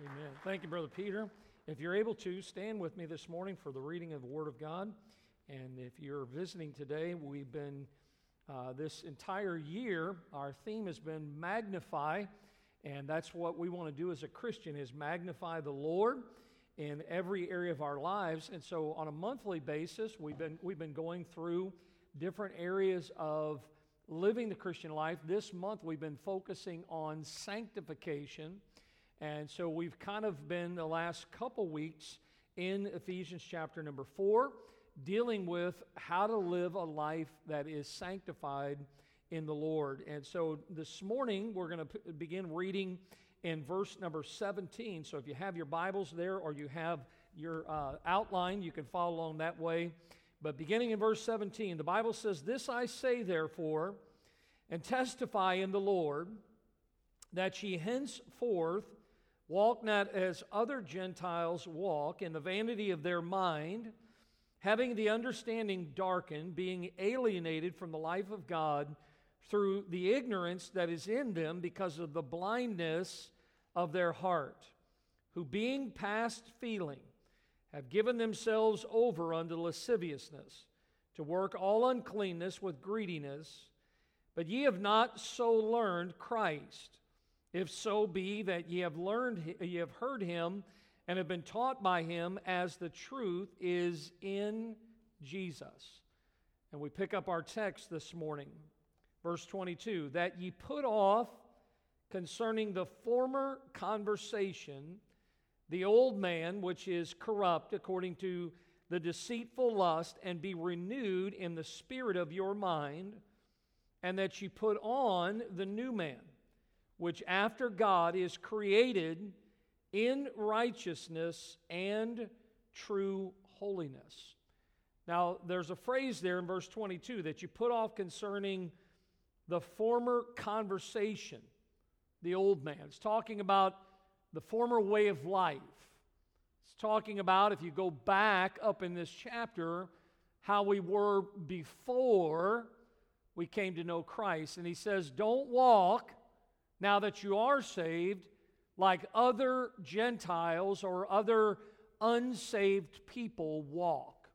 Amen. Thank you, Brother Peter. If you're able to, stand with me this morning for the reading of the Word of God. And if you're visiting today, we've been, uh, this entire year, our theme has been magnify. And that's what we want to do as a Christian is magnify the Lord in every area of our lives. And so on a monthly basis, we've been, we've been going through different areas of living the Christian life. This month, we've been focusing on sanctification. And so we've kind of been the last couple weeks in Ephesians chapter number four, dealing with how to live a life that is sanctified in the Lord. And so this morning, we're going to p- begin reading in verse number 17. So if you have your Bibles there or you have your uh, outline, you can follow along that way. But beginning in verse 17, the Bible says, This I say, therefore, and testify in the Lord, that ye henceforth walk not as other Gentiles walk in the vanity of their mind, having the understanding darkened, being alienated from the life of God through the ignorance that is in them because of the blindness of their heart, who being past feeling, have given themselves over unto lasciviousness, to work all uncleanness with greediness. But ye have not so learned Christ, if so be that ye have learned, ye have heard him, and have been taught by him, as the truth is in Jesus. And we pick up our text this morning, verse 22 that ye put off concerning the former conversation the old man which is corrupt according to the deceitful lust, and be renewed in the spirit of your mind, and that ye put on the new man, which after God is created in righteousness and true holiness. Now, there's a phrase there in verse 22 that you put off concerning the former conversation, the old man. It's talking about the former way of life. It's talking about, if you go back up in this chapter, how we were before we came to know Christ. And he says, Don't walk, now that you are saved, like other Gentiles or other unsaved people walk.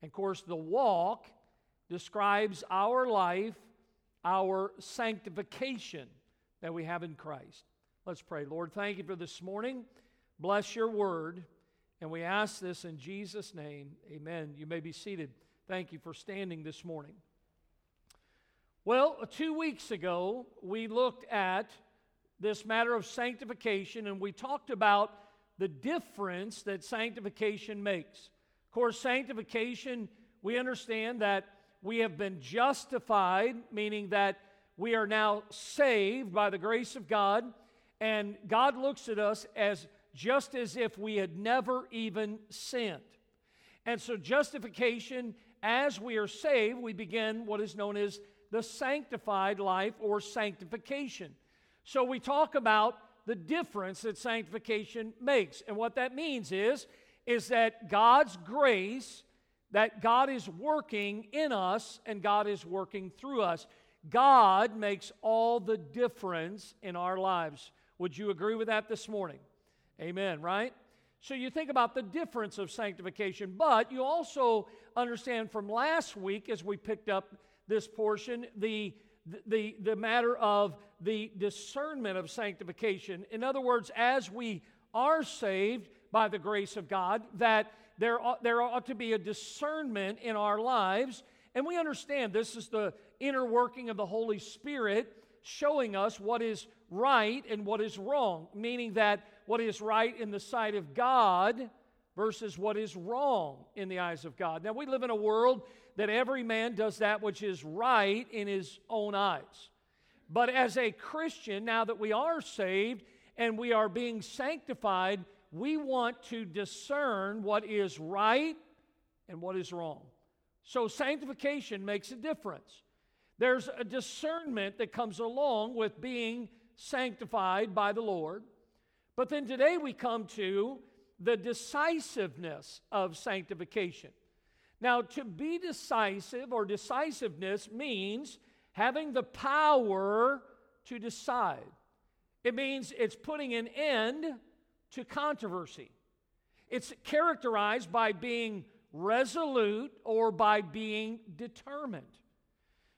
And of course, the walk describes our life, our sanctification that we have in Christ. Let's pray. Lord, thank you for this morning. Bless your word. And we ask this in Jesus' name. Amen. You may be seated. Thank you for standing this morning. Well, two weeks ago, we looked at this matter of sanctification and we talked about the difference that sanctification makes. Of course, sanctification, we understand that we have been justified, meaning that we are now saved by the grace of God and God looks at us as just as if we had never even sinned. And so, justification, as we are saved, we begin what is known as the sanctified life or sanctification. So, we talk about the difference that sanctification makes. And what that means is, is that God's grace, that God is working in us and God is working through us. God makes all the difference in our lives. Would you agree with that this morning? Amen, right? So you think about the difference of sanctification, but you also understand from last week as we picked up this portion the the, the matter of the discernment of sanctification. In other words, as we are saved by the grace of God, that there ought, there ought to be a discernment in our lives. And we understand this is the inner working of the Holy Spirit showing us what is right and what is wrong, meaning that what is right in the sight of God versus what is wrong in the eyes of God. Now, we live in a world that every man does that which is right in his own eyes. But as a Christian, now that we are saved and we are being sanctified, we want to discern what is right and what is wrong. So, sanctification makes a difference. There's a discernment that comes along with being sanctified by the Lord. But then today we come to the decisiveness of sanctification. Now, to be decisive or decisiveness means having the power to decide. It means it's putting an end to controversy. It's characterized by being resolute or by being determined.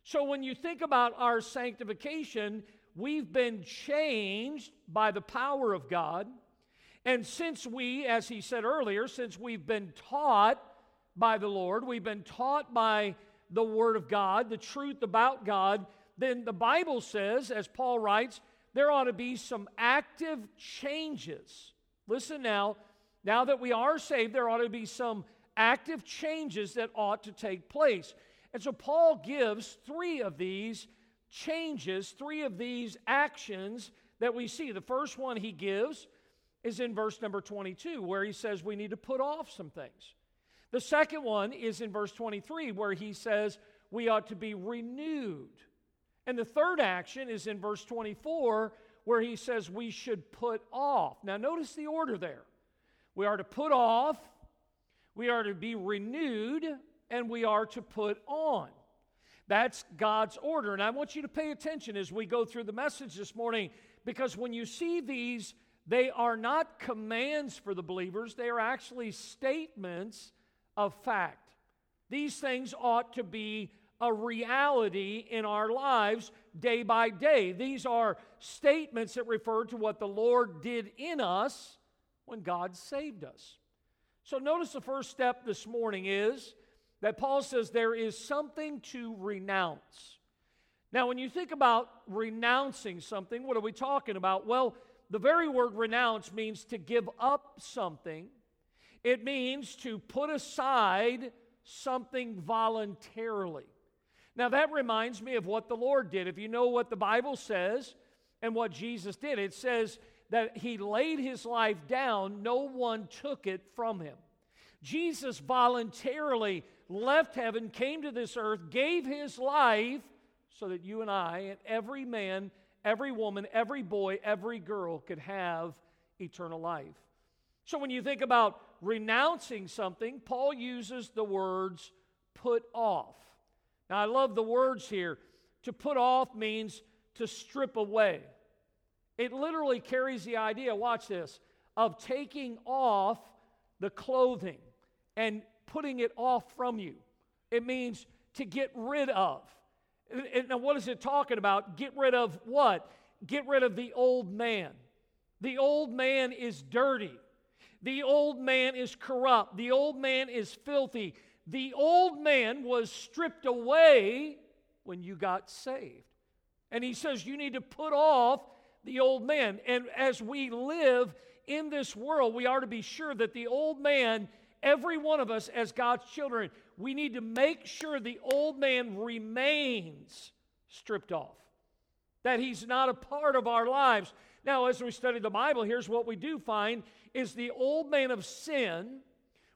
So when you think about our sanctification, we've been changed by the power of God. And since we, as he said earlier, since we've been taught by the Lord, we've been taught by the Word of God, the truth about God, then the Bible says, as Paul writes, there ought to be some active changes. Listen now, now that we are saved, there ought to be some active changes that ought to take place. And so Paul gives three of these changes, three of these actions that we see. The first one he gives is in verse number 22, where he says we need to put off some things. The second one is in verse 23, where he says we ought to be renewed. And the third action is in verse 24, where he says we should put off. Now, notice the order there. We are to put off, we are to be renewed, and we are to put on. That's God's order. And I want you to pay attention as we go through the message this morning because when you see these, they are not commands for the believers, they are actually statements of fact. These things ought to be a reality in our lives day by day. These are statements that refer to what the Lord did in us when God saved us. So, notice the first step this morning is that Paul says there is something to renounce. Now, when you think about renouncing something, what are we talking about? Well, the very word renounce means to give up something, it means to put aside something voluntarily. Now, that reminds me of what the Lord did. If you know what the Bible says and what Jesus did, it says that he laid his life down, no one took it from him. Jesus voluntarily left heaven, came to this earth, gave his life so that you and I and every man, every woman, every boy, every girl could have eternal life. So when you think about renouncing something, Paul uses the words put off. Now I love the words here. To put off means to strip away. It literally carries the idea, watch this, of taking off the clothing and putting it off from you. It means to get rid of. And now, what is it talking about? Get rid of what? Get rid of the old man. The old man is dirty. The old man is corrupt. The old man is filthy. The old man was stripped away when you got saved. And he says you need to put off the old man. And as we live in this world, we are to be sure that the old man every one of us as God's children, we need to make sure the old man remains stripped off, that he's not a part of our lives. Now, as we study the Bible, here's what we do find is the old man of sin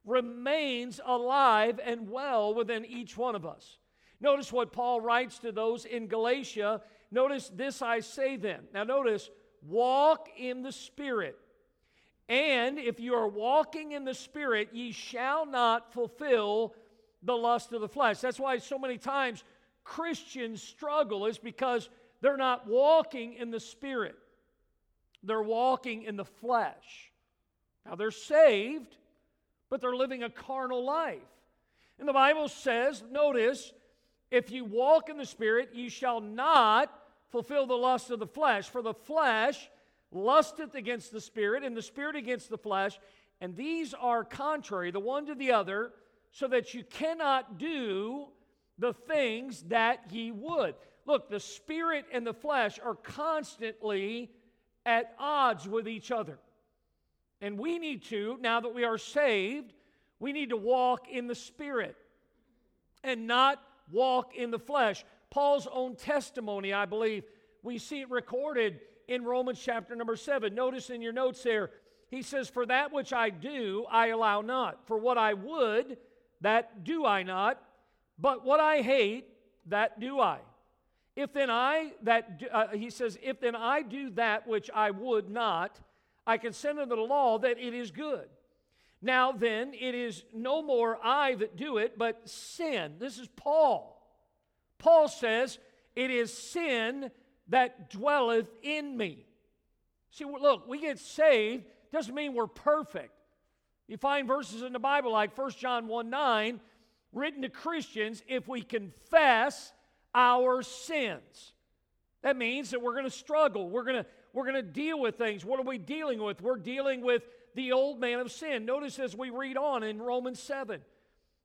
remains alive and well within each one of us. Notice what Paul writes to those in Galatia. Notice this I say then. Now, notice, walk in the Spirit and if you are walking in the Spirit, ye shall not fulfill the lust of the flesh. That's why so many times Christians struggle, is because they're not walking in the Spirit, they're walking in the flesh. Now they're saved, but they're living a carnal life. And the Bible says, notice, if you walk in the Spirit, you shall not fulfill the lust of the flesh, for the flesh lusteth against the spirit, and the spirit against the flesh, and these are contrary, the one to the other, so that you cannot do the things that ye would. Look, the spirit and the flesh are constantly at odds with each other. And we need to, now that we are saved, we need to walk in the spirit and not walk in the flesh. Paul's own testimony, I believe, we see it recorded in Romans chapter number 7. Notice in your notes there, he says, For that which I do, I allow not. For what I would, that do I not. But what I hate, that do I. If then I, that, uh, he says, if then I do that which I would not, I consent unto the law that it is good. Now then, it is no more I that do it, but sin. This is Paul. Paul says, it is sin that dwelleth in me. See, look, we get saved Doesn't mean we're perfect. You find verses in the Bible like 1 John 1 9, written to Christians if we confess our sins. That means that we're going to struggle. We're going to we're going to deal with things. What are we dealing with? We're dealing with the old man of sin. Notice as we read on in Romans 7,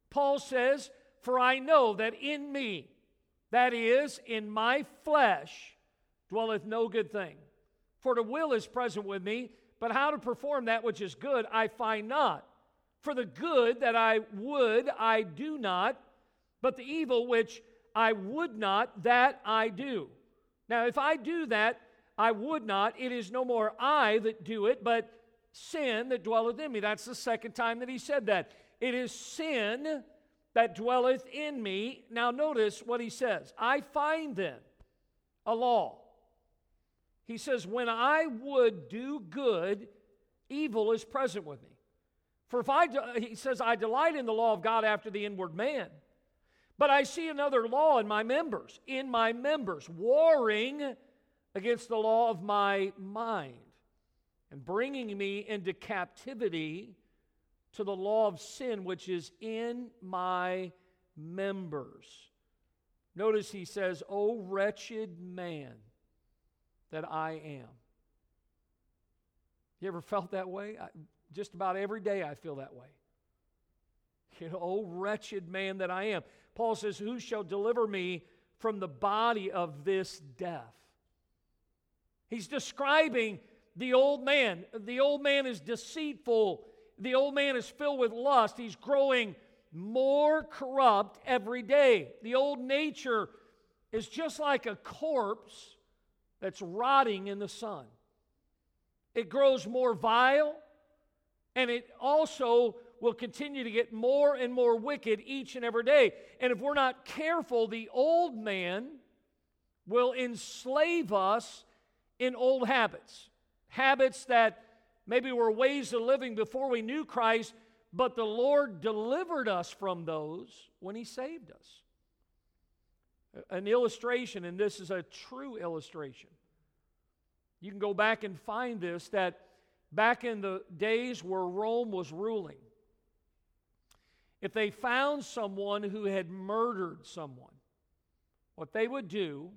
Paul says, For I know that in me, that is, in my flesh, dwelleth no good thing. For the will is present with me, but how to perform that which is good I find not. For the good that I would, I do not, but the evil which I would not, that I do. Now, if I do that, I would not, it is no more I that do it, but sin that dwelleth in me. That's the second time that he said that. It is sin that dwelleth in me. Now, notice what he says I find then a law he says, When I would do good, evil is present with me. For if I, he says, I delight in the law of God after the inward man. But I see another law in my members, in my members, warring against the law of my mind and bringing me into captivity to the law of sin which is in my members. Notice he says, O wretched man that I am. You ever felt that way? I, just about every day I feel that way. You know, oh wretched man that I am. Paul says, Who shall deliver me from the body of this death? He's describing the old man. The old man is deceitful. The old man is filled with lust. He's growing more corrupt every day. The old nature is just like a corpse that's rotting in the sun. It grows more vile, and it also will continue to get more and more wicked each and every day. And if we're not careful, the old man will enslave us in old habits. Habits that maybe were ways of living before we knew Christ, but the Lord delivered us from those when He saved us an illustration, and this is a true illustration. You can go back and find this that back in the days where Rome was ruling, if they found someone who had murdered someone, what they would do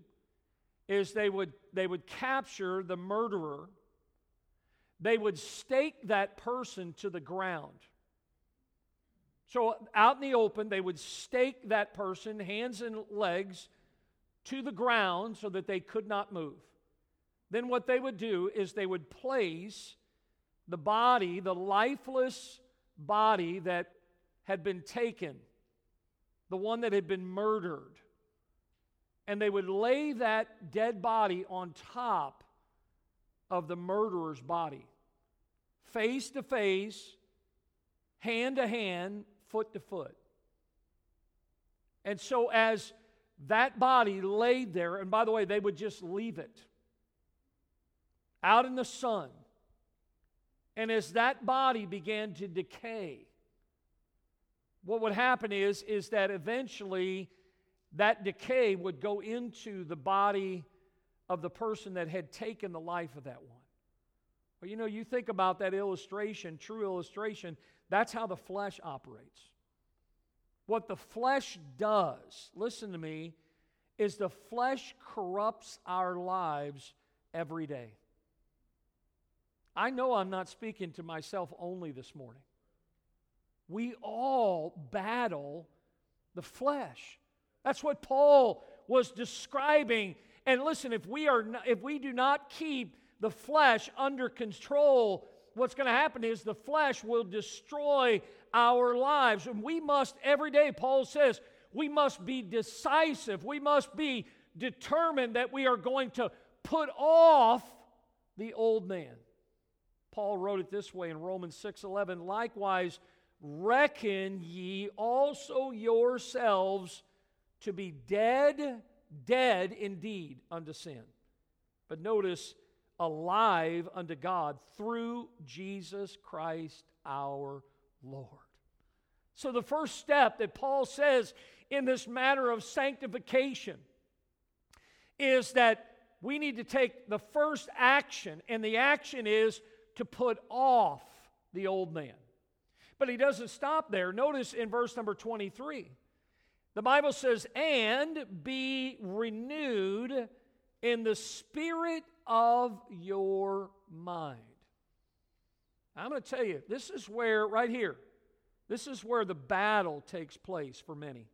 is they would, they would capture the murderer, they would stake that person to the ground. So, out in the open, they would stake that person, hands and legs, to the ground so that they could not move. Then, what they would do is they would place the body, the lifeless body that had been taken, the one that had been murdered, and they would lay that dead body on top of the murderer's body, face to face, hand to hand, foot to foot. And so, as that body laid there, and by the way, they would just leave it out in the sun. And as that body began to decay, what would happen is, is that eventually that decay would go into the body of the person that had taken the life of that one. Well, you know, you think about that illustration, true illustration, that's how the flesh operates. What the flesh does, listen to me, is the flesh corrupts our lives every day. I know I'm not speaking to myself only this morning. We all battle the flesh. That's what Paul was describing. And listen, if we are not, if we do not keep the flesh under control, what's going to happen is the flesh will destroy our lives. And we must, every day, Paul says, we must be decisive. We must be determined that we are going to put off the old man. Paul wrote it this way in Romans 6:11, likewise reckon ye also yourselves to be dead, dead indeed unto sin. But notice alive unto God through Jesus Christ our Lord. So, the first step that Paul says in this matter of sanctification is that we need to take the first action, and the action is to put off the old man. But he doesn't stop there. Notice in verse number 23, the Bible says, and be renewed in the spirit of your mind. I'm going to tell you, this is where, right here, this is where the battle takes place for many.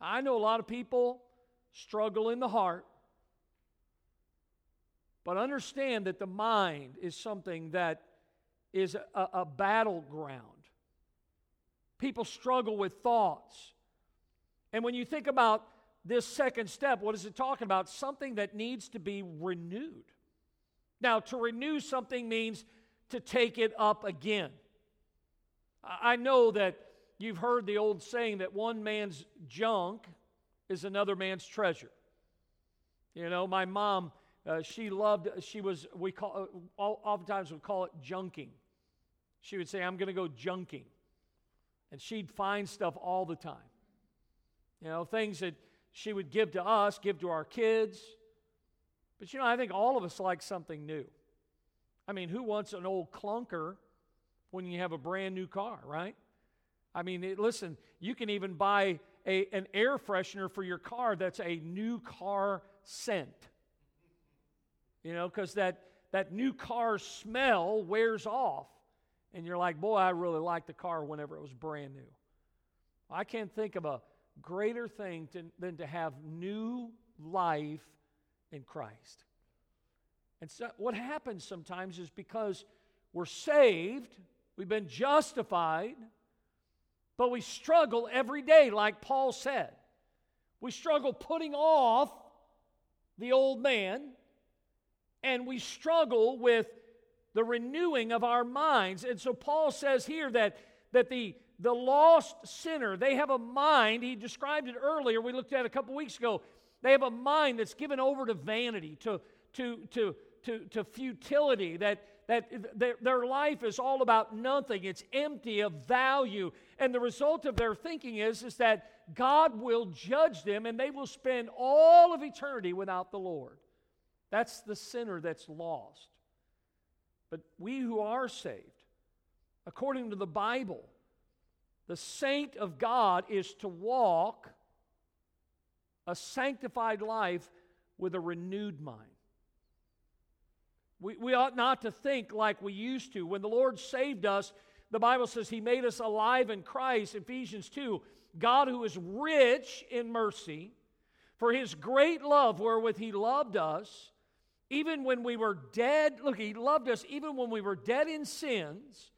I know a lot of people struggle in the heart, but understand that the mind is something that is a, a battleground. People struggle with thoughts. And when you think about this second step, what is it talking about? Something that needs to be renewed. Now, to renew something means to take it up again. I know that you've heard the old saying that one man's junk is another man's treasure. You know, my mom, uh, she loved, she was, we call, uh, oftentimes we call it junking. She would say, I'm going to go junking. And she'd find stuff all the time. You know, things that she would give to us, give to our kids. But you know, I think all of us like something new. I mean, who wants an old clunker when you have a brand new car, right? I mean, it, listen, you can even buy a, an air freshener for your car that's a new car scent. You know, because that, that new car smell wears off. And you're like, boy, I really liked the car whenever it was brand new. I can't think of a greater thing to, than to have new life in Christ. And so what happens sometimes is because we're saved, we've been justified, but we struggle every day, like Paul said. We struggle putting off the old man, and we struggle with the renewing of our minds. And so Paul says here that, that the, the lost sinner, they have a mind, he described it earlier, we looked at it a couple weeks ago. They have a mind that's given over to vanity, to, to, to, to, to futility, that, that their, their life is all about nothing. It's empty of value. And the result of their thinking is, is that God will judge them and they will spend all of eternity without the Lord. That's the sinner that's lost. But we who are saved, according to the Bible, the saint of God is to walk a sanctified life with a renewed mind. We, we ought not to think like we used to. When the Lord saved us, the Bible says He made us alive in Christ, Ephesians 2. God, who is rich in mercy, for His great love wherewith He loved us, even when we were dead, look, He loved us even when we were dead in sins,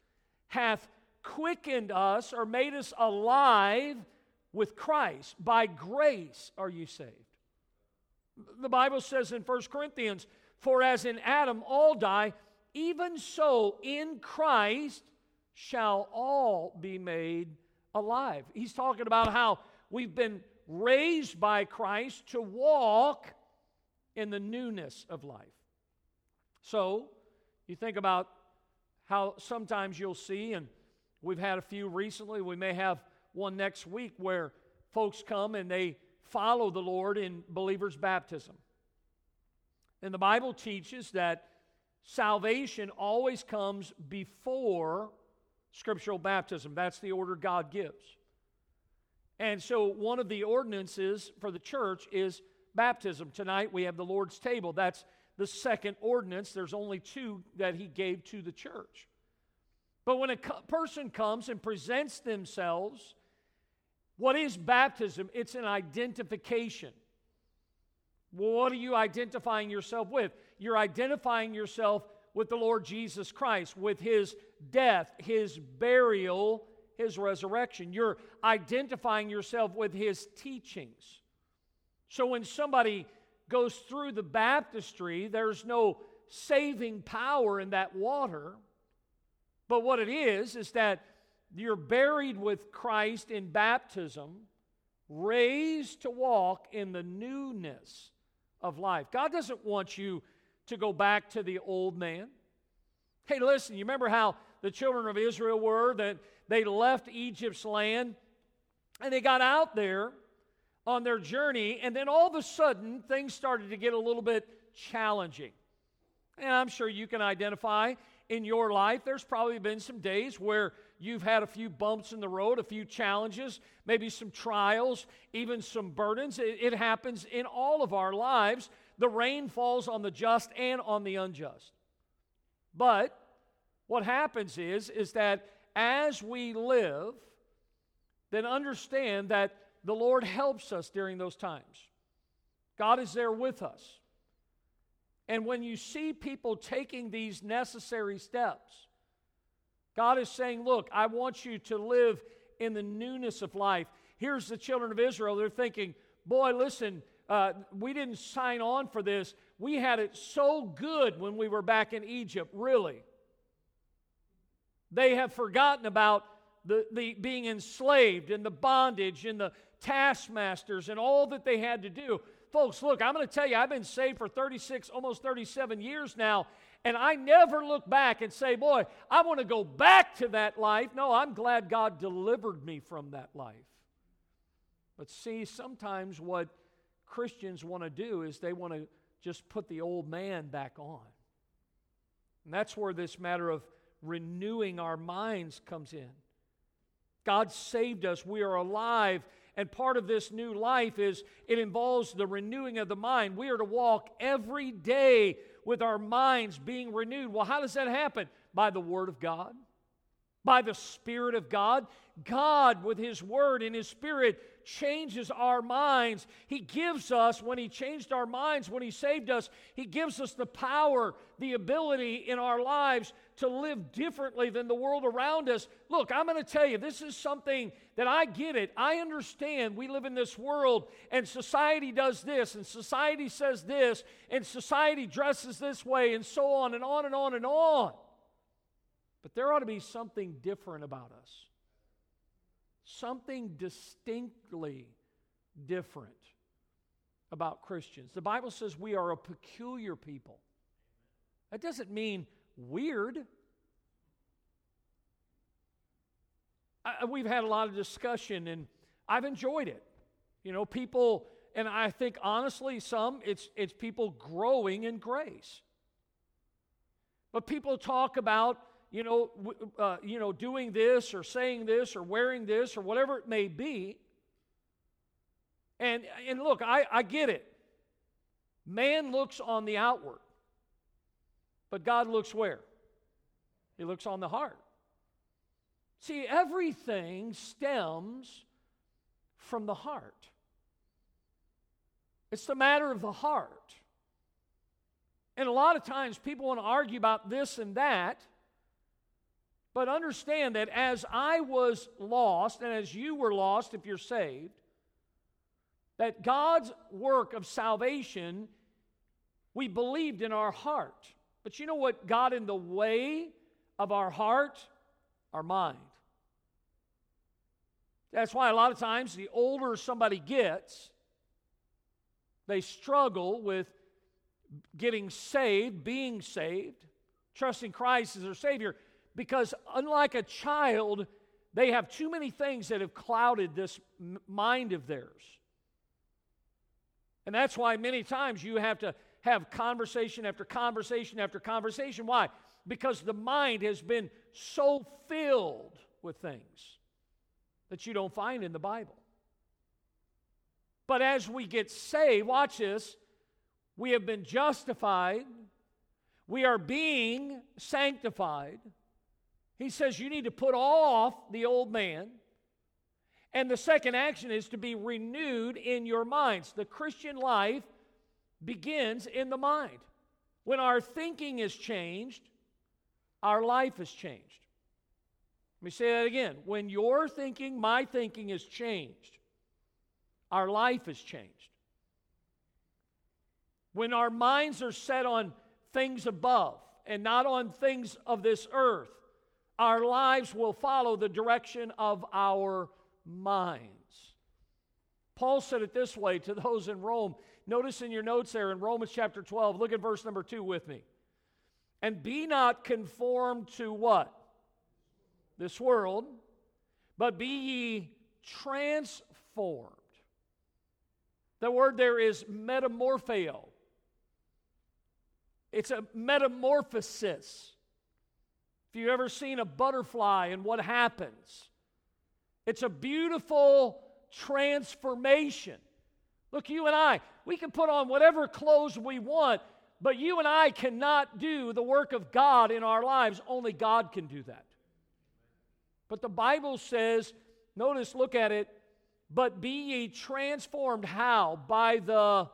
hath quickened us or made us alive with Christ. By grace are you saved. The Bible says in 1 Corinthians, For as in Adam all die, even so in Christ shall all be made alive. He's talking about how we've been raised by Christ to walk in the newness of life. So, you think about how sometimes you'll see, and we've had a few recently, we may have one next week where folks come and they follow the Lord in believers' baptism. And the Bible teaches that salvation always comes before scriptural baptism. That's the order God gives. And so, one of the ordinances for the church is baptism. Tonight we have the Lord's table. That's the second ordinance. There's only two that he gave to the church. But when a person comes and presents themselves what is baptism? It's an identification. what are you identifying yourself with? You're identifying yourself with the Lord Jesus Christ, with his death, his burial, his resurrection. You're identifying yourself with his teachings. So when somebody goes through the baptistry, there's no saving power in that water. But what it is, is that you're buried with Christ in baptism, raised to walk in the newness of life. God doesn't want you to go back to the old man. Hey, listen, you remember how the children of Israel were that they left Egypt's land and they got out there on their journey, and then all of a sudden things started to get a little bit challenging. And I'm sure you can identify in your life, there's probably been some days where you've had a few bumps in the road, a few challenges, maybe some trials, even some burdens. It, it happens in all of our lives. The rain falls on the just and on the unjust. But what happens is, is that as we live, then understand that the Lord helps us during those times. God is there with us. And when you see people taking these necessary steps, God is saying, Look, I want you to live in the newness of life. Here's the children of Israel. They're thinking, Boy, listen, uh, we didn't sign on for this. We had it so good when we were back in Egypt, really. They have forgotten about the, the being enslaved and the bondage and the taskmasters and all that they had to do. Folks, look, I'm going to tell you, I've been saved for 36, almost 37 years now, and I never look back and say, boy, I want to go back to that life. No, I'm glad God delivered me from that life. But see, sometimes what Christians want to do is they want to just put the old man back on. And that's where this matter of renewing our minds comes in. God saved us, we are alive and part of this new life is it involves the renewing of the mind. We are to walk every day with our minds being renewed. Well, how does that happen? By the Word of God, by the Spirit of God. God, with His Word and His Spirit, changes our minds. He gives us, when He changed our minds, when He saved us, He gives us the power, the ability in our lives to live differently than the world around us. Look, I'm going to tell you, this is something that I get it. I understand we live in this world and society does this and society says this and society dresses this way and so on and on and on and on. But there ought to be something different about us. Something distinctly different about Christians. The Bible says we are a peculiar people. That doesn't mean weird. I, we've had a lot of discussion and I've enjoyed it. You know, people, and I think honestly, some, it's, it's people growing in grace. But people talk about, you know, uh, you know, doing this or saying this or wearing this or whatever it may be. And, and look, I, I get it. Man looks on the outward. But God looks where? He looks on the heart. See, everything stems from the heart. It's the matter of the heart. And a lot of times people want to argue about this and that. But understand that as I was lost, and as you were lost if you're saved, that God's work of salvation, we believed in our heart. But you know what got in the way of our heart? Our mind. That's why a lot of times the older somebody gets, they struggle with getting saved, being saved, trusting Christ as their Savior, because unlike a child, they have too many things that have clouded this mind of theirs. And that's why many times you have to have conversation after conversation after conversation. Why? Because the mind has been so filled with things that you don't find in the Bible. But as we get saved, watch this, we have been justified, we are being sanctified. He says you need to put off the old man. And the second action is to be renewed in your minds. The Christian life begins in the mind. When our thinking is changed, our life is changed. Let me say that again. When your thinking, my thinking is changed, our life is changed. When our minds are set on things above and not on things of this earth, our lives will follow the direction of our minds. Paul said it this way to those in Rome Notice in your notes there in Romans chapter 12, look at verse number 2 with me. And be not conformed to what? This world, but be ye transformed. The word there is metamorpheo. It's a metamorphosis. If you've ever seen a butterfly and what happens, it's a beautiful transformation. Look, you and I, we can put on whatever clothes we want, but you and I cannot do the work of God in our lives. Only God can do that. But the Bible says, notice, look at it, but be ye transformed how? By the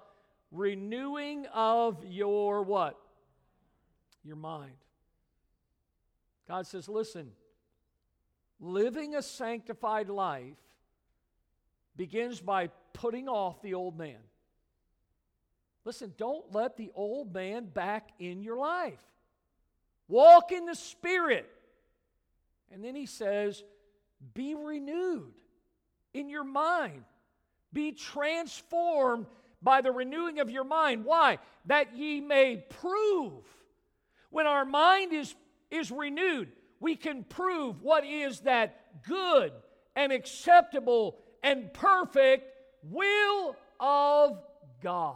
renewing of your what? Your mind. God says, listen, living a sanctified life begins by putting off the old man. Listen, don't let the old man back in your life. Walk in the Spirit. And then he says, be renewed in your mind. Be transformed by the renewing of your mind. Why? That ye may prove. When our mind is, is renewed, we can prove what is that good and acceptable and perfect will of God.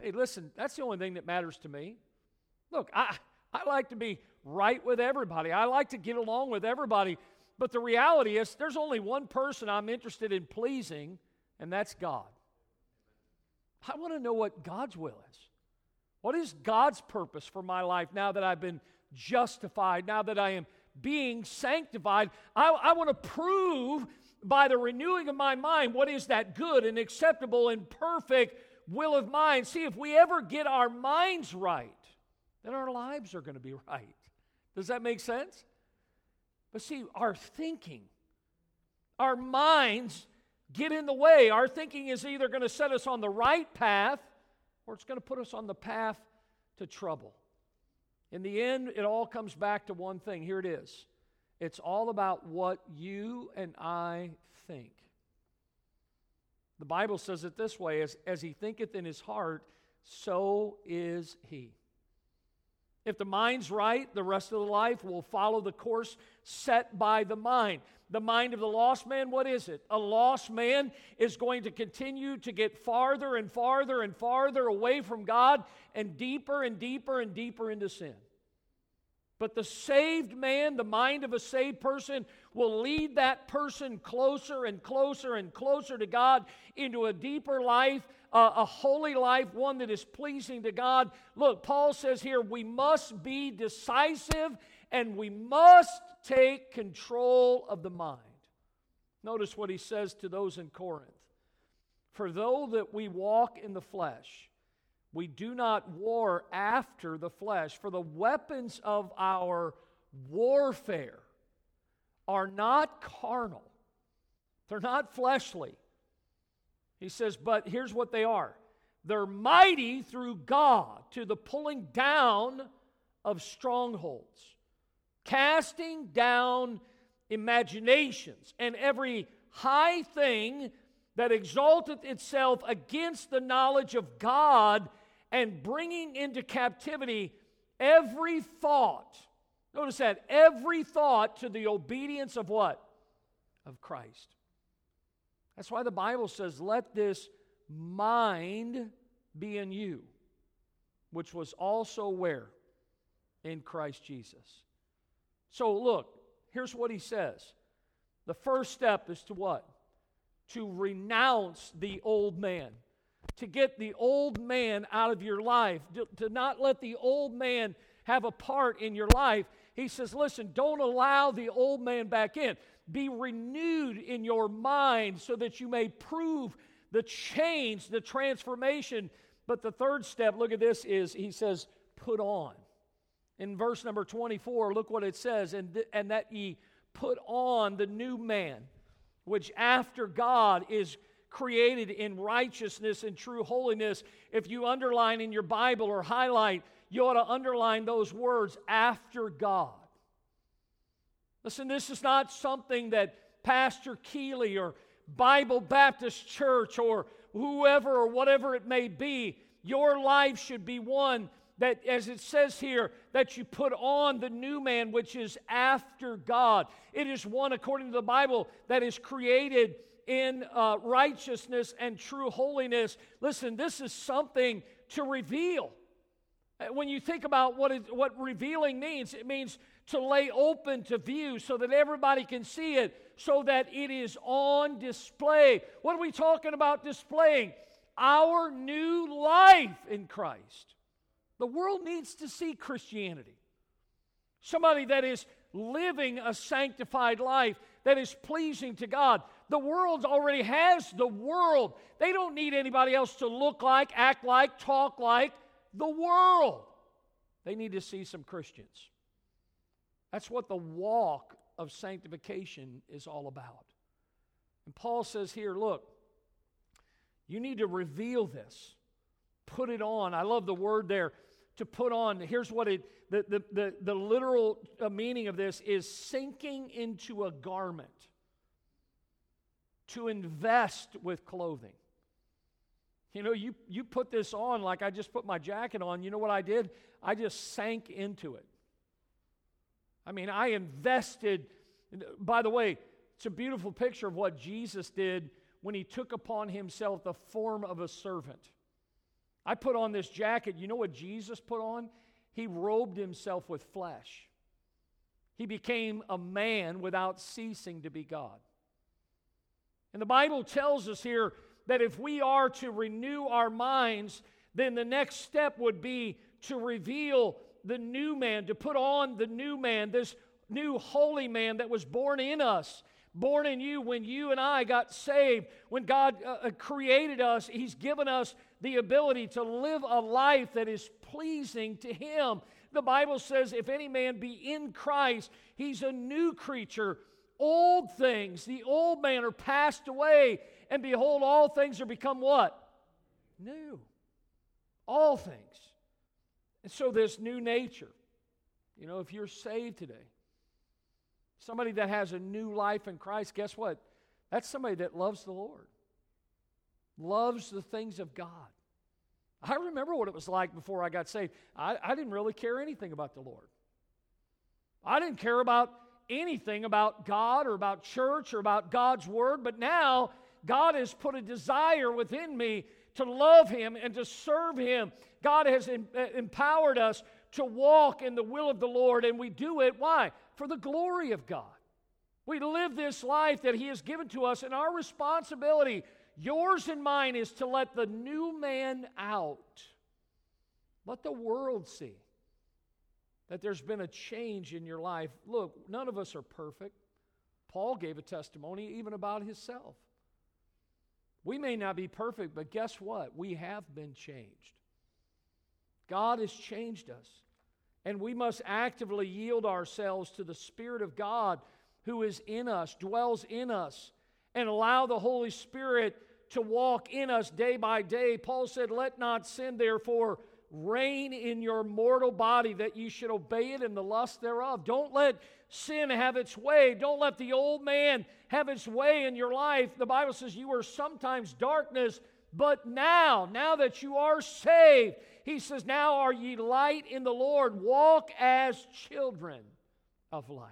Hey, listen, that's the only thing that matters to me. Look, I, I like to be right with everybody, I like to get along with everybody. But the reality is, there's only one person I'm interested in pleasing, and that's God. I want to know what God's will is. What is God's purpose for my life now that I've been justified, now that I am being sanctified? I, I want to prove by the renewing of my mind what is that good and acceptable and perfect will of mine. See, if we ever get our minds right, then our lives are going to be right. Does that make sense? But see, our thinking, our minds get in the way. Our thinking is either going to set us on the right path or it's going to put us on the path to trouble. In the end, it all comes back to one thing. Here it is it's all about what you and I think. The Bible says it this way as, as he thinketh in his heart, so is he. If the mind's right, the rest of the life will follow the course set by the mind. The mind of the lost man, what is it? A lost man is going to continue to get farther and farther and farther away from God and deeper and deeper and deeper into sin. But the saved man, the mind of a saved person, will lead that person closer and closer and closer to God into a deeper life, a holy life, one that is pleasing to God. Look, Paul says here we must be decisive and we must take control of the mind. Notice what he says to those in Corinth. For though that we walk in the flesh, we do not war after the flesh, for the weapons of our warfare are not carnal, they're not fleshly. He says, but here's what they are they're mighty through God to the pulling down of strongholds, casting down imaginations and every high thing that exalteth itself against the knowledge of God and bringing into captivity every thought. Notice that every thought to the obedience of what? Of Christ. That's why the Bible says, Let this mind be in you, which was also where? In Christ Jesus. So look, here's what he says. The first step is to what? To renounce the old man to get the old man out of your life, to, to not let the old man have a part in your life. He says, listen, don't allow the old man back in. Be renewed in your mind so that you may prove the change, the transformation. But the third step, look at this, is he says, put on. In verse number 24, look what it says, and, th- and that ye put on the new man, which after God is created in righteousness and true holiness. If you underline in your Bible or highlight, you ought to underline those words after God. Listen, this is not something that Pastor Keeley or Bible Baptist Church or whoever or whatever it may be, your life should be one that, as it says here, that you put on the new man, which is after God. It is one, according to the Bible, that is created in uh, righteousness and true holiness. Listen, this is something to reveal. Uh, when you think about what, it, what revealing means, it means to lay open to view so that everybody can see it, so that it is on display. What are we talking about displaying? Our new life in Christ. The world needs to see Christianity. Somebody that is living a sanctified life that is pleasing to God. The world already has the world. They don't need anybody else to look like, act like, talk like the world. They need to see some Christians. That's what the walk of sanctification is all about. And Paul says here, look, you need to reveal this, put it on. I love the word there to put on. Here's what it, the, the, the, the literal meaning of this is sinking into a garment, to invest with clothing. You know, you, you put this on like I just put my jacket on. You know what I did? I just sank into it. I mean, I invested. By the way, it's a beautiful picture of what Jesus did when he took upon himself the form of a servant. I put on this jacket. You know what Jesus put on? He robed himself with flesh. He became a man without ceasing to be God. And the Bible tells us here that if we are to renew our minds, then the next step would be to reveal the new man, to put on the new man, this new holy man that was born in us, born in you when you and I got saved. When God uh, uh created us, He's given us the ability to live a life that is pleasing to Him. The Bible says, if any man be in Christ, he's a new creature. Old things, the old man are passed away, and behold, all things are become what? New. All things. And so, this new nature, you know, if you're saved today, somebody that has a new life in Christ, guess what? That's somebody that loves the Lord, loves the things of God. I remember what it was like before I got saved. I, I didn't really care anything about the Lord. I didn't care about anything about God or about church or about God's Word, but now God has put a desire within me to love Him and to serve Him. God has em- uh, empowered us to walk in the will of the Lord, and we do it. Why? For the glory of God. We live this life that He has given to us, and our responsibility, yours and mine, is to let the new man out. Let the world see that there's been a change in your life. Look, none of us are perfect. Paul gave a testimony even about himself. We may not be perfect, but guess what? We have been changed. God has changed us. And we must actively yield ourselves to the Spirit of God who is in us, dwells in us, and allow the Holy Spirit to walk in us day by day. Paul said, Let not sin, therefore, reign in your mortal body, that you should obey it in the lust thereof. Don't let sin have its way. Don't let the old man have its way in your life. The Bible says you were sometimes darkness, but now, now that you are saved, he says, Now are ye light in the Lord. Walk as children of light.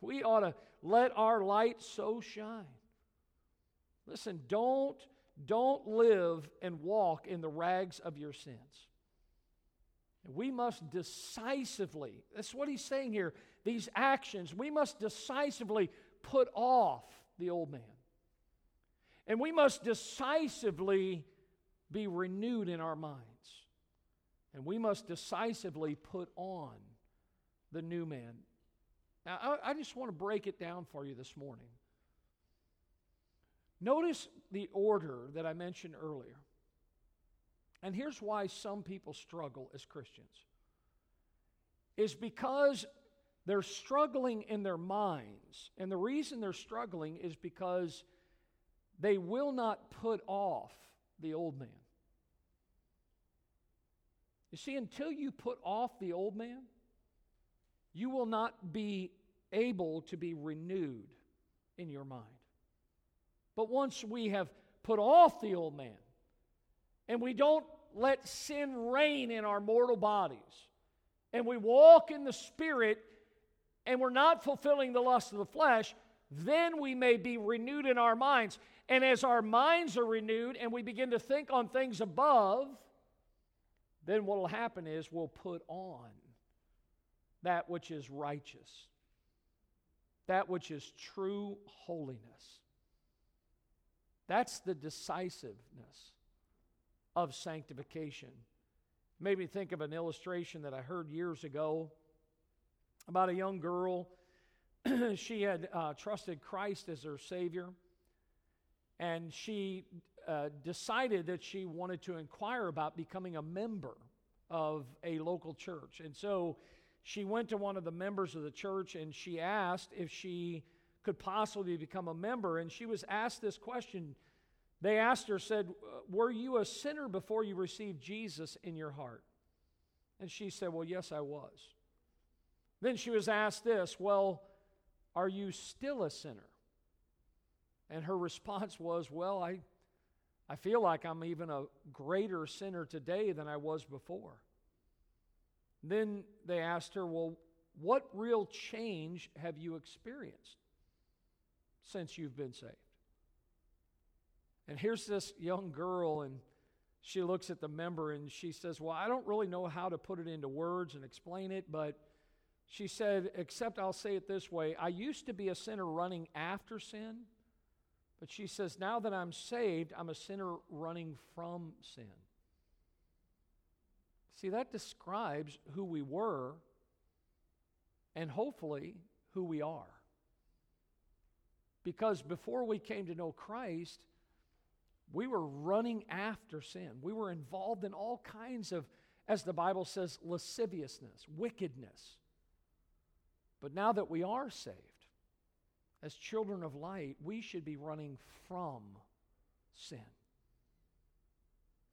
We ought to let our light so shine. Listen, don't, don't live and walk in the rags of your sins. We must decisively, that's what he's saying here, these actions, we must decisively put off the old man. And we must decisively be renewed in our minds. And we must decisively put on the new man. Now, I, I just want to break it down for you this morning. Notice the order that I mentioned earlier. And here's why some people struggle as Christians is because they're struggling in their minds. And the reason they're struggling is because they will not put off the old man. You see, until you put off the old man, you will not be able to be renewed in your mind. But once we have put off the old man and we don't let sin reign in our mortal bodies and we walk in the Spirit and we're not fulfilling the lust of the flesh, then we may be renewed in our minds. And as our minds are renewed and we begin to think on things above, then what will happen is we'll put on that which is righteous, that which is true holiness. That's the decisiveness of sanctification. Made me think of an illustration that I heard years ago about a young girl. she had uh, trusted Christ as her Savior, and she uh, decided that she wanted to inquire about becoming a member of a local church. And so she went to one of the members of the church and she asked if she could possibly become a member. And she was asked this question. They asked her, said, uh, Were you a sinner before you received Jesus in your heart? And she said, Well, yes, I was. Then she was asked this, Well, are you still a sinner? And her response was, Well, I, I feel like I'm even a greater sinner today than I was before. Then they asked her, Well, what real change have you experienced since you've been saved? And here's this young girl, and she looks at the member and she says, Well, I don't really know how to put it into words and explain it, but she said, Except I'll say it this way I used to be a sinner running after sin, but she says, Now that I'm saved, I'm a sinner running from sin. See, that describes who we were and hopefully who we are. Because before we came to know Christ, we were running after sin. We were involved in all kinds of, as the Bible says, lasciviousness, wickedness. But now that we are saved, as children of light, we should be running from sin.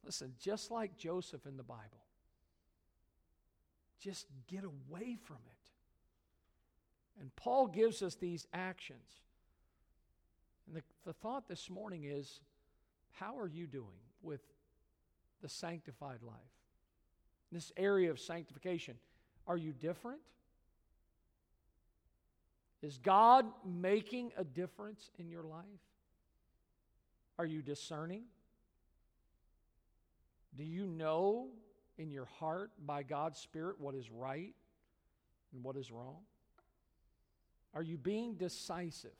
Listen, just like Joseph in the Bible, just get away from it. And Paul gives us these actions. And the, the thought this morning is how are you doing with the sanctified life? This area of sanctification. Are you different? Is God making a difference in your life? Are you discerning? Do you know in your heart by God's Spirit what is right and what is wrong? Are you being decisive?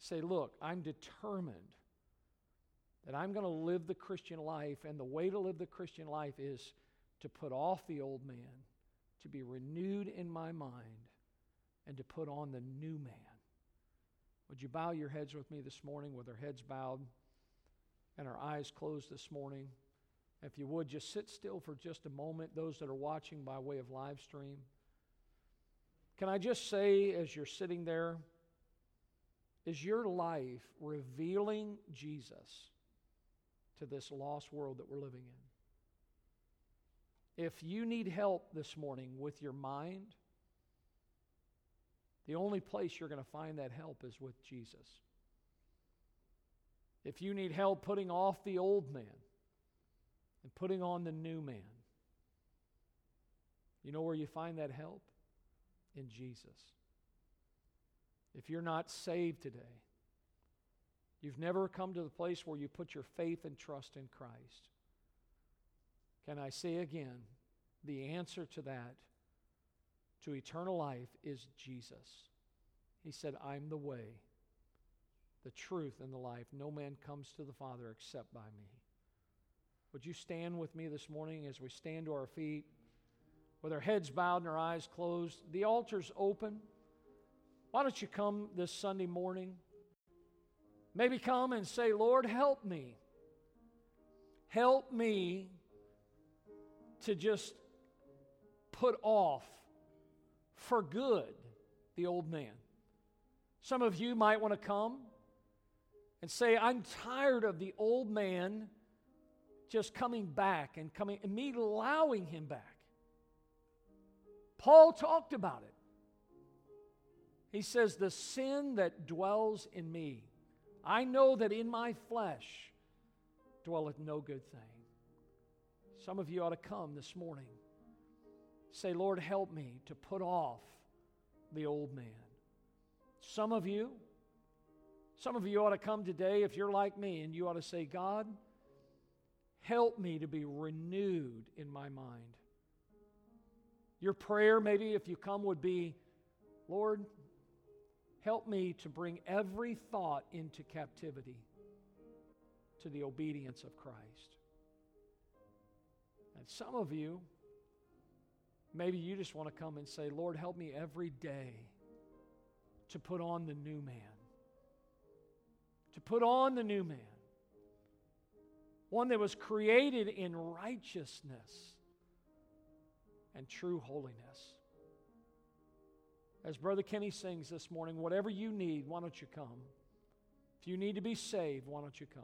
Say, look, I'm determined that I'm going to live the Christian life, and the way to live the Christian life is to put off the old man, to be renewed in my mind, and to put on the new man. Would you bow your heads with me this morning with our heads bowed and our eyes closed this morning? If you would, just sit still for just a moment, those that are watching by way of live stream. Can I just say, as you're sitting there, is your life revealing Jesus to this lost world that we're living in? If you need help this morning with your mind, the only place you're going to find that help is with Jesus. If you need help putting off the old man, and putting on the new man. You know where you find that help? In Jesus. If you're not saved today, you've never come to the place where you put your faith and trust in Christ. Can I say again, the answer to that, to eternal life, is Jesus. He said, I'm the way, the truth, and the life. No man comes to the Father except by me. Would you stand with me this morning as we stand to our feet with our heads bowed and our eyes closed? The altar's open. Why don't you come this Sunday morning? Maybe come and say, Lord, help me. Help me to just put off for good the old man. Some of you might want to come and say, I'm tired of the old man just coming back and coming and me allowing him back. Paul talked about it. He says, The sin that dwells in me, I know that in my flesh dwelleth no good thing. Some of you ought to come this morning. Say, Lord, help me to put off the old man. Some of you, some of you ought to come today if you're like me and you ought to say, God, help me to be renewed in my mind. Your prayer, maybe if you come, would be Lord, help me to bring every thought into captivity to the obedience of Christ. And some of you, maybe you just want to come and say, Lord, help me every day to put on the new man. To put on the new man. One that was created in righteousness and true holiness. As Brother Kenny sings this morning, whatever you need, why don't you come? If you need to be saved, why don't you come?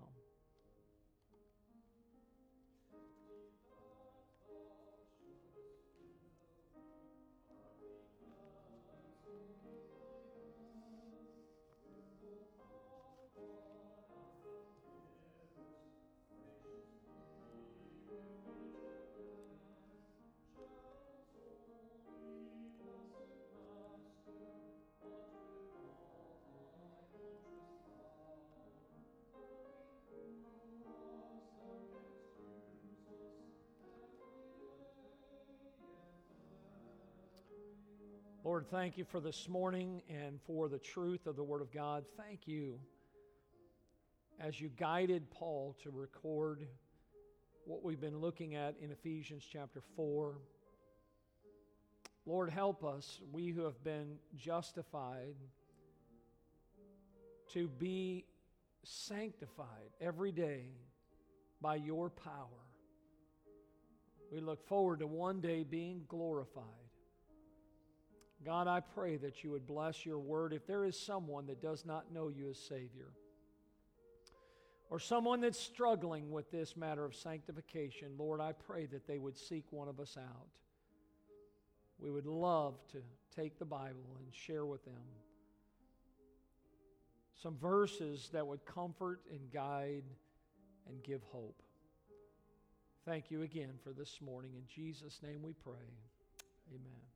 Lord, thank you for this morning and for the truth of the Word of God. Thank you as you guided Paul to record what we've been looking at in Ephesians chapter 4. Lord, help us, we who have been justified, to be sanctified every day by your power. We look forward to one day being glorified. God, I pray that you would bless your word. If there is someone that does not know you as Savior, or someone that's struggling with this matter of sanctification, Lord, I pray that they would seek one of us out. We would love to take the Bible and share with them some verses that would comfort and guide and give hope. Thank you again for this morning. In Jesus' name we pray. Amen.